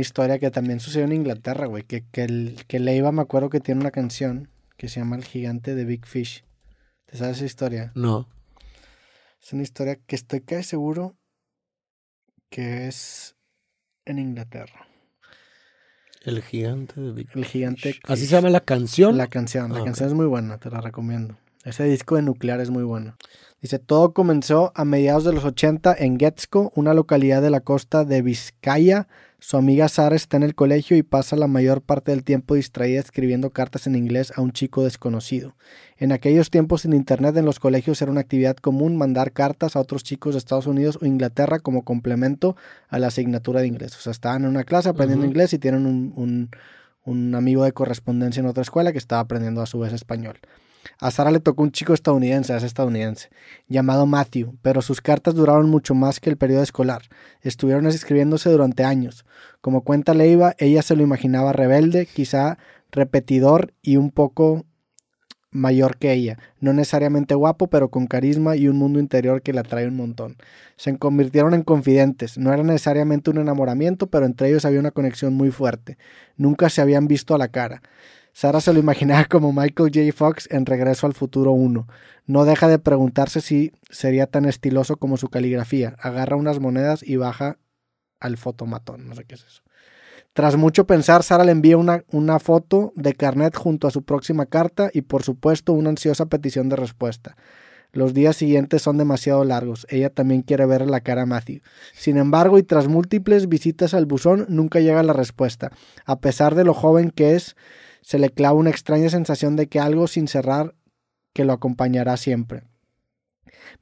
una historia que también sucedió en Inglaterra, güey. Que, que, el, que Leiva me acuerdo que tiene una canción que se llama El gigante de Big Fish. ¿Te sabes esa historia? No. Es una historia que estoy casi seguro que es en Inglaterra. El gigante de Big El gigante. ¿Así se llama la canción? La canción. La Ah, canción es muy buena, te la recomiendo. Ese disco de Nuclear es muy bueno. Dice, todo comenzó a mediados de los 80 en Getxco, una localidad de la costa de Vizcaya. Su amiga Sara está en el colegio y pasa la mayor parte del tiempo distraída escribiendo cartas en inglés a un chico desconocido. En aquellos tiempos sin internet en los colegios era una actividad común mandar cartas a otros chicos de Estados Unidos o Inglaterra como complemento a la asignatura de inglés. O sea, estaban en una clase aprendiendo inglés y tienen un, un- un amigo de correspondencia en otra escuela que estaba aprendiendo a su vez español. A Sara le tocó un chico estadounidense, es estadounidense, llamado Matthew, pero sus cartas duraron mucho más que el periodo escolar. Estuvieron escribiéndose durante años. Como cuenta Leiva, ella se lo imaginaba rebelde, quizá repetidor y un poco mayor que ella. No necesariamente guapo, pero con carisma y un mundo interior que la atrae un montón. Se convirtieron en confidentes. No era necesariamente un enamoramiento, pero entre ellos había una conexión muy fuerte. Nunca se habían visto a la cara. Sara se lo imaginaba como Michael J. Fox en Regreso al Futuro 1. No deja de preguntarse si sería tan estiloso como su caligrafía. Agarra unas monedas y baja al fotomatón. No sé qué es eso. Tras mucho pensar, Sara le envía una, una foto de carnet junto a su próxima carta y por supuesto una ansiosa petición de respuesta. Los días siguientes son demasiado largos. Ella también quiere ver la cara a Matthew. Sin embargo, y tras múltiples visitas al buzón, nunca llega la respuesta. A pesar de lo joven que es, se le clava una extraña sensación de que algo sin cerrar que lo acompañará siempre.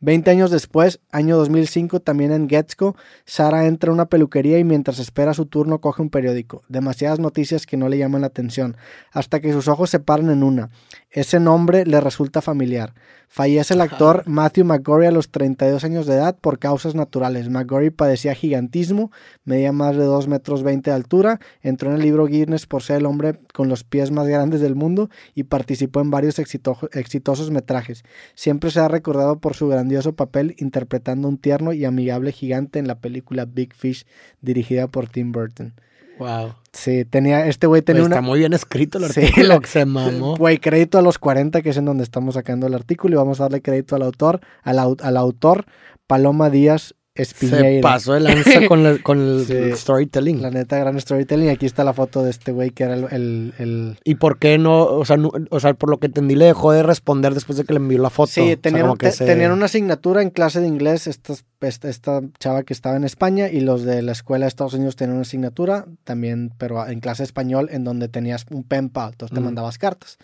Veinte años después, año 2005, también en Getxco, Sara entra a una peluquería y mientras espera su turno coge un periódico. Demasiadas noticias que no le llaman la atención, hasta que sus ojos se paran en una. Ese nombre le resulta familiar. Fallece el actor Matthew McGorry a los 32 años de edad por causas naturales. McGorry padecía gigantismo, medía más de 2 metros 20 de altura, entró en el libro Guinness por ser el hombre con los pies más grandes del mundo y participó en varios exito- exitosos metrajes. Siempre se ha recordado por su grandioso papel interpretando un tierno y amigable gigante en la película Big Fish dirigida por Tim Burton. Wow. Sí, tenía, este güey tenía Está una... muy bien escrito el Sí, artículo la- que se mamó. Güey, crédito a los 40, que es en donde estamos sacando el artículo, y vamos a darle crédito al autor, al, au- al autor Paloma Díaz Se Espiñeira. pasó el lanza con, el- con el Sí. storytelling. La neta, gran storytelling. Aquí está la foto de este güey que era el, el- el- ¿Y por qué no? O sea, no- o sea, por lo que entendí, le dejó de responder después de que le envió la foto. O Sí, sea, tenían, como que te- se- tenían una asignatura en clase de inglés, estas- esta, esta chava que estaba en España, y los de la escuela de Estados Unidos tenían una asignatura también, pero en clase de español, en donde tenías un pen pal, entonces te Mm. mandabas cartas.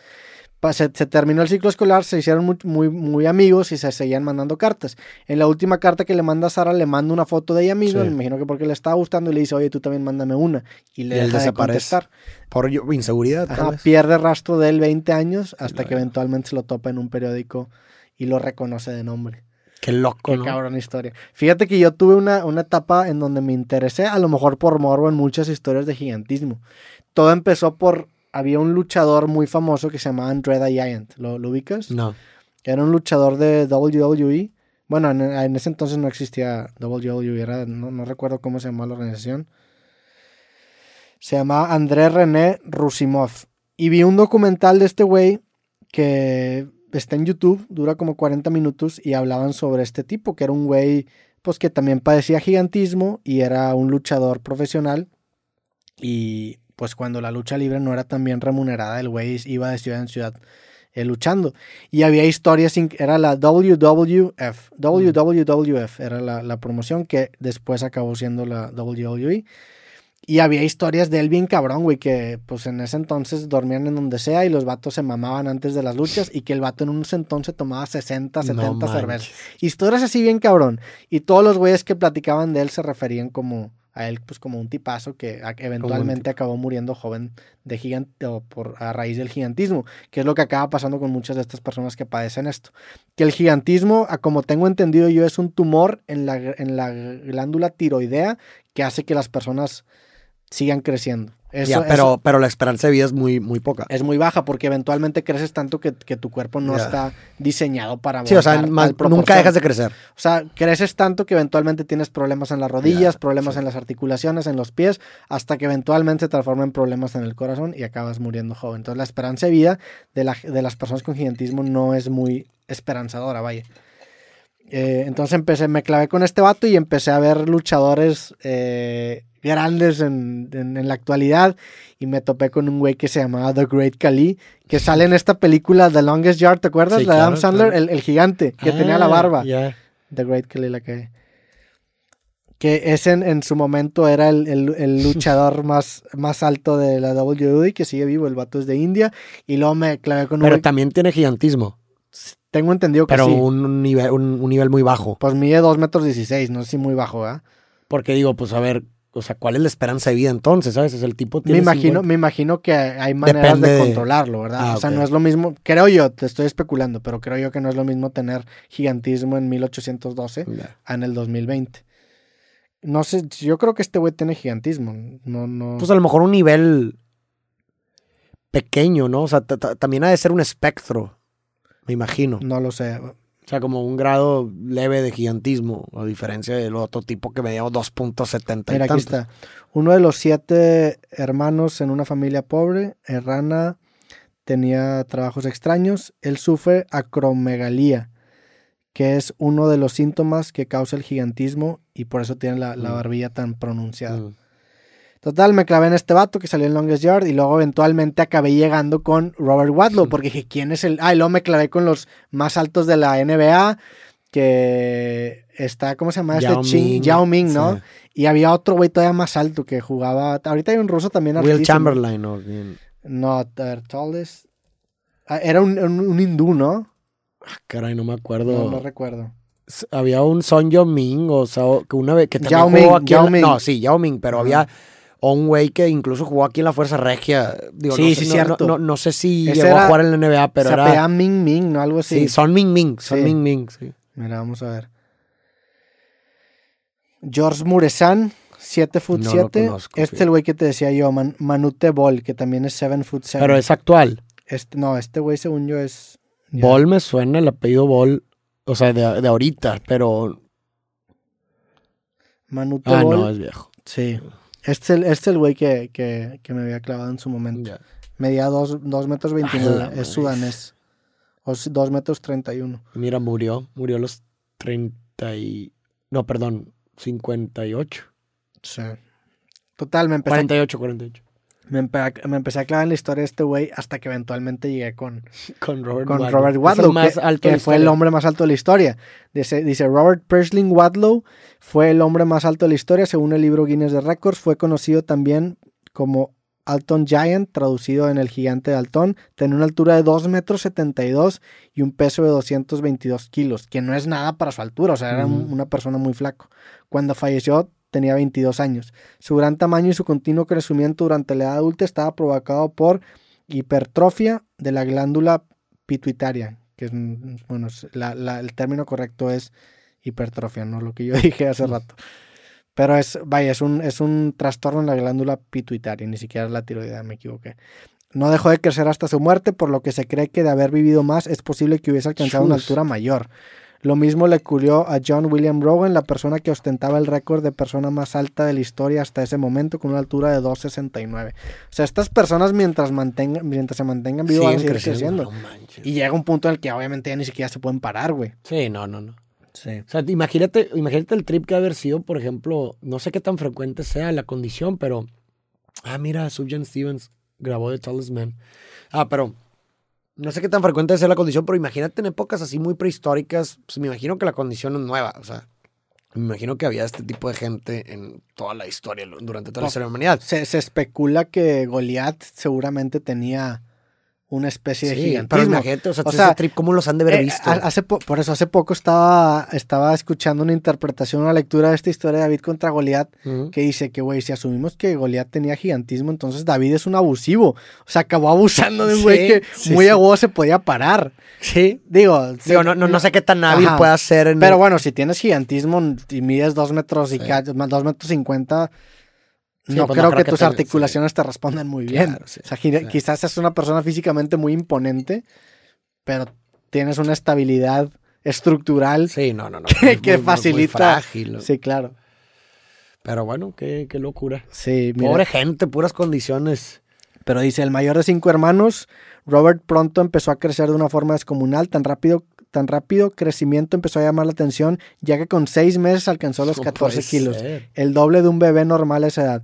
Se, se terminó el ciclo escolar, se hicieron muy, muy, muy amigos y se seguían mandando cartas. En la última carta que le manda a Sara, le manda una foto de ella misma, Sí. me imagino que porque le estaba gustando, y le dice, oye, tú también mándame una. Y le Y él deja de desaparece. contestar. Por inseguridad, tal Ajá, vez. pierde rastro de él 20 años hasta que eventualmente se lo topa en un periódico y lo reconoce de nombre. Qué loco, Qué ¿no? cabrón historia. Fíjate que yo tuve una, una etapa en donde me interesé, a lo mejor por morbo, en muchas historias de gigantismo. Todo empezó por. Había un luchador muy famoso que se llamaba Andre the Giant. ¿Lo, lo ubicas? No. Era un luchador de WWE. Bueno, en, en ese entonces no existía WWE, era, no, no recuerdo cómo se llamaba la organización. Se llamaba André René Rusimov. Y vi un documental de este güey que está en YouTube, dura como 40 minutos y hablaban sobre este tipo, que era un güey pues que también padecía gigantismo y era un luchador profesional y pues cuando la lucha libre no era tan bien remunerada, el güey iba de ciudad en ciudad eh, luchando. Y había historias, era la WWF, WWF era la, la promoción que después acabó siendo la WWE. Y había historias de él bien cabrón, güey, que pues en ese entonces dormían en donde sea y los vatos se mamaban antes de las luchas y que el vato en ese entonces tomaba 60, 70 No cervezas. Historias así bien cabrón. Y todos los güeyes que platicaban de él se referían como a él pues como un tipazo que eventualmente acabó muriendo joven de gigante o por a raíz del gigantismo, que es lo que acaba pasando con muchas de estas personas que padecen esto. Que el gigantismo, a como tengo entendido yo, es un tumor en la, en la glándula tiroidea que hace que las personas sigan creciendo. Eso, Ya, eso pero, pero la esperanza de vida es muy, muy poca. es muy baja porque eventualmente creces tanto que, que tu cuerpo no está diseñado para Sí, o sea, más- nunca dejas de crecer. O sea, creces tanto que eventualmente tienes problemas en las rodillas, problemas sí. en las articulaciones, en los pies, hasta que eventualmente se transforma en problemas en el corazón y acabas muriendo joven. Entonces la esperanza de vida de, la- de las personas con gigantismo no es muy esperanzadora, vaya. Eh, entonces empecé, me clavé con este vato y empecé a ver luchadores eh, grandes en, en- en la actualidad y me topé con un güey que se llamaba The Great Khali, que sale en esta película The Longest Yard, ¿te acuerdas? Sí, la de Adam claro, Sandler, claro. el, el gigante, que tenía la Ah, barba. ya. The Great Khali la que que ese en, en su momento era el, el- el luchador más, más alto de la WWE, que sigue vivo, el vato es de India, y luego me clavé con un Pero güey- también tiene gigantismo. tengo entendido que Pero sí. un, nivel, un, un nivel muy bajo. Pues mide 2 metros 16, no sé si muy bajo, ¿verdad? Porque digo, pues a ver, o sea, ¿cuál es la esperanza de vida entonces? ¿Sabes? Es el tipo Me imagino, 50. me imagino que hay maneras Depende de controlarlo, ¿verdad? Ah, o sea, no es lo mismo, creo yo, te estoy especulando, pero creo yo que no es lo mismo tener gigantismo en 1812 Ya. a en el 2020. No sé, yo creo que este güey tiene gigantismo. No, no. Pues a lo mejor un nivel pequeño, ¿no? O sea, ta- ta- también ha de ser un espectro, me imagino. No lo sé. O sea, como un grado leve de gigantismo, a diferencia del otro tipo que medía 2.70 y Mira, aquí tantos. está. Uno de los siete hermanos en una familia pobre, Errana, tenía trabajos extraños. Él sufre acromegalía, que es uno de los síntomas que causa el gigantismo y por eso tiene la, la Mm. barbilla tan pronunciada. Mm. Total, me clavé en este vato que salió en Longest Yard y luego eventualmente acabé llegando con Robert Wadlow porque dije, ¿quién es el...? Ah, y luego me clavé con los más altos de la NBA, que está, ¿cómo se llama? Este Yao Ching- Ming, Yao Ming, ¿no? sí. Y había otro güey todavía más alto que jugaba. Ahorita hay un ruso también Will. Chamberlain. o bien. No, a ver, tallest. Ah, Era un, un- un hindú, ¿no? Ah, Caray, no me acuerdo. No, no recuerdo. Había un Son Yo Ming, o sea, que una vez que también Yao jugó Ming, aquí Yao en la- Ming. No, sí, Yao Ming, pero había o un güey que incluso jugó aquí en la Fuerza Regia. Digo, Sí, no sé, sí, no- cierto. No, no- sé si Ese llegó era- a jugar en la NBA, pero Se era... Ming Ming, ¿no? Algo así. Sí, Son Ming Ming, Son Sí. Ming Ming, sí. Mira, vamos a ver. George Muresan, 7 foot No lo 7. conozco, este es el güey que te decía yo, Man- Manute Ball, que también es 7 foot 7. Pero es actual. Este, no, este güey según yo es... ya. Ball me suena el apellido Ball, o sea, de, de ahorita, pero... Manute Ah, Ball. no, es viejo. Sí. Este es el, este es el güey que, que, que me había clavado en su momento. Ya. Medía 2 metros A 29. la madre. es sudanés. O 2 metros 31. Mira, murió, murió a los 30 y... No, perdón, 58. Sí. Total, me empecé, a- 48, 48. Me, empe- me empecé a clavar en la historia de este güey hasta que eventualmente llegué con, Con Robert con Wadlow. Robert Wadlow, más que, alto que de la fue el hombre más alto de la historia. Dice, dice, Robert Persling Wadlow fue el hombre más alto de la historia según el libro Guinness de Records. Fue conocido también como Alton Giant, traducido en el gigante de Alton. Tenía una altura de 2 metros 72 y un peso de 222 kilos, que no es nada para su altura, o sea, era una persona muy flaco. Cuando falleció tenía 22 años. Su gran tamaño y su continuo crecimiento durante la edad adulta estaba provocado por hipertrofia de la glándula pituitaria, que es, mm, bueno, la- la- el término correcto es hipertrofia, no lo que yo dije hace rato. Pero es, vaya, es un, es un trastorno en la glándula pituitaria, ni siquiera es la tiroidea, me equivoqué. No dejó de crecer hasta su muerte, por lo que se cree que de haber vivido más es posible que hubiese alcanzado una altura mayor. Lo mismo le ocurrió a John William Rowan, la persona que ostentaba el récord de persona más alta de la historia hasta ese momento, con una altura de 2,69. O sea, estas personas mientras, mantengan, mientras se mantengan vivos van a Siguen seguir creciendo. Y llega un punto en el que obviamente ya ni siquiera se pueden parar, güey. Sí, no, no, no. Sí. O sea, imagínate, imagínate el trip que ha haber sido, por ejemplo, no sé qué tan frecuente sea la condición, pero. Ah, mira, Subjan Stevens grabó The Tallest Man. Ah, pero. No sé qué tan frecuente sea la condición, pero imagínate en épocas así muy prehistóricas. Pues me imagino que la condición es nueva. O sea, me imagino que había este tipo de gente en toda la historia, durante toda la historia de la humanidad. Se, se especula que Goliat seguramente tenía una especie de Sí, pero gigantismo. imagínate, o sea, O ese sea, trip, ¿cómo los han de haber Eh, visto? hace po- por eso hace poco estaba, estaba escuchando una interpretación, una lectura de esta historia de David contra Goliat, que dice que, güey, si asumimos que Goliat tenía gigantismo, entonces David es un abusivo. O sea, acabó abusando de un Sí, güey que sí, muy a huevo se podía parar. Sí. Digo, Digo, no, no, no sé qué tan hábil Ajá. pueda ser en Pero bueno, si tienes gigantismo y mides dos metros y dos metros cincuenta, Sí, no pues creo que, que tus articulaciones te respondan muy bien. Claro, sí, o sea, sí. quizás seas una persona físicamente muy imponente, pero tienes una estabilidad estructural. Sí, Sí, no, no, no. Que- es que muy- muy- muy facilita- frágil. claro. Pero bueno, qué, qué locura. Sí, mira. Pobre gente, puras condiciones. Pero dice, el mayor de cinco hermanos, Robert pronto empezó a crecer de una forma descomunal, tan rápido, tan rápido crecimiento empezó a llamar la atención, ya que con seis meses alcanzó los No 14 puede kilos, el doble de un bebé normal a esa edad.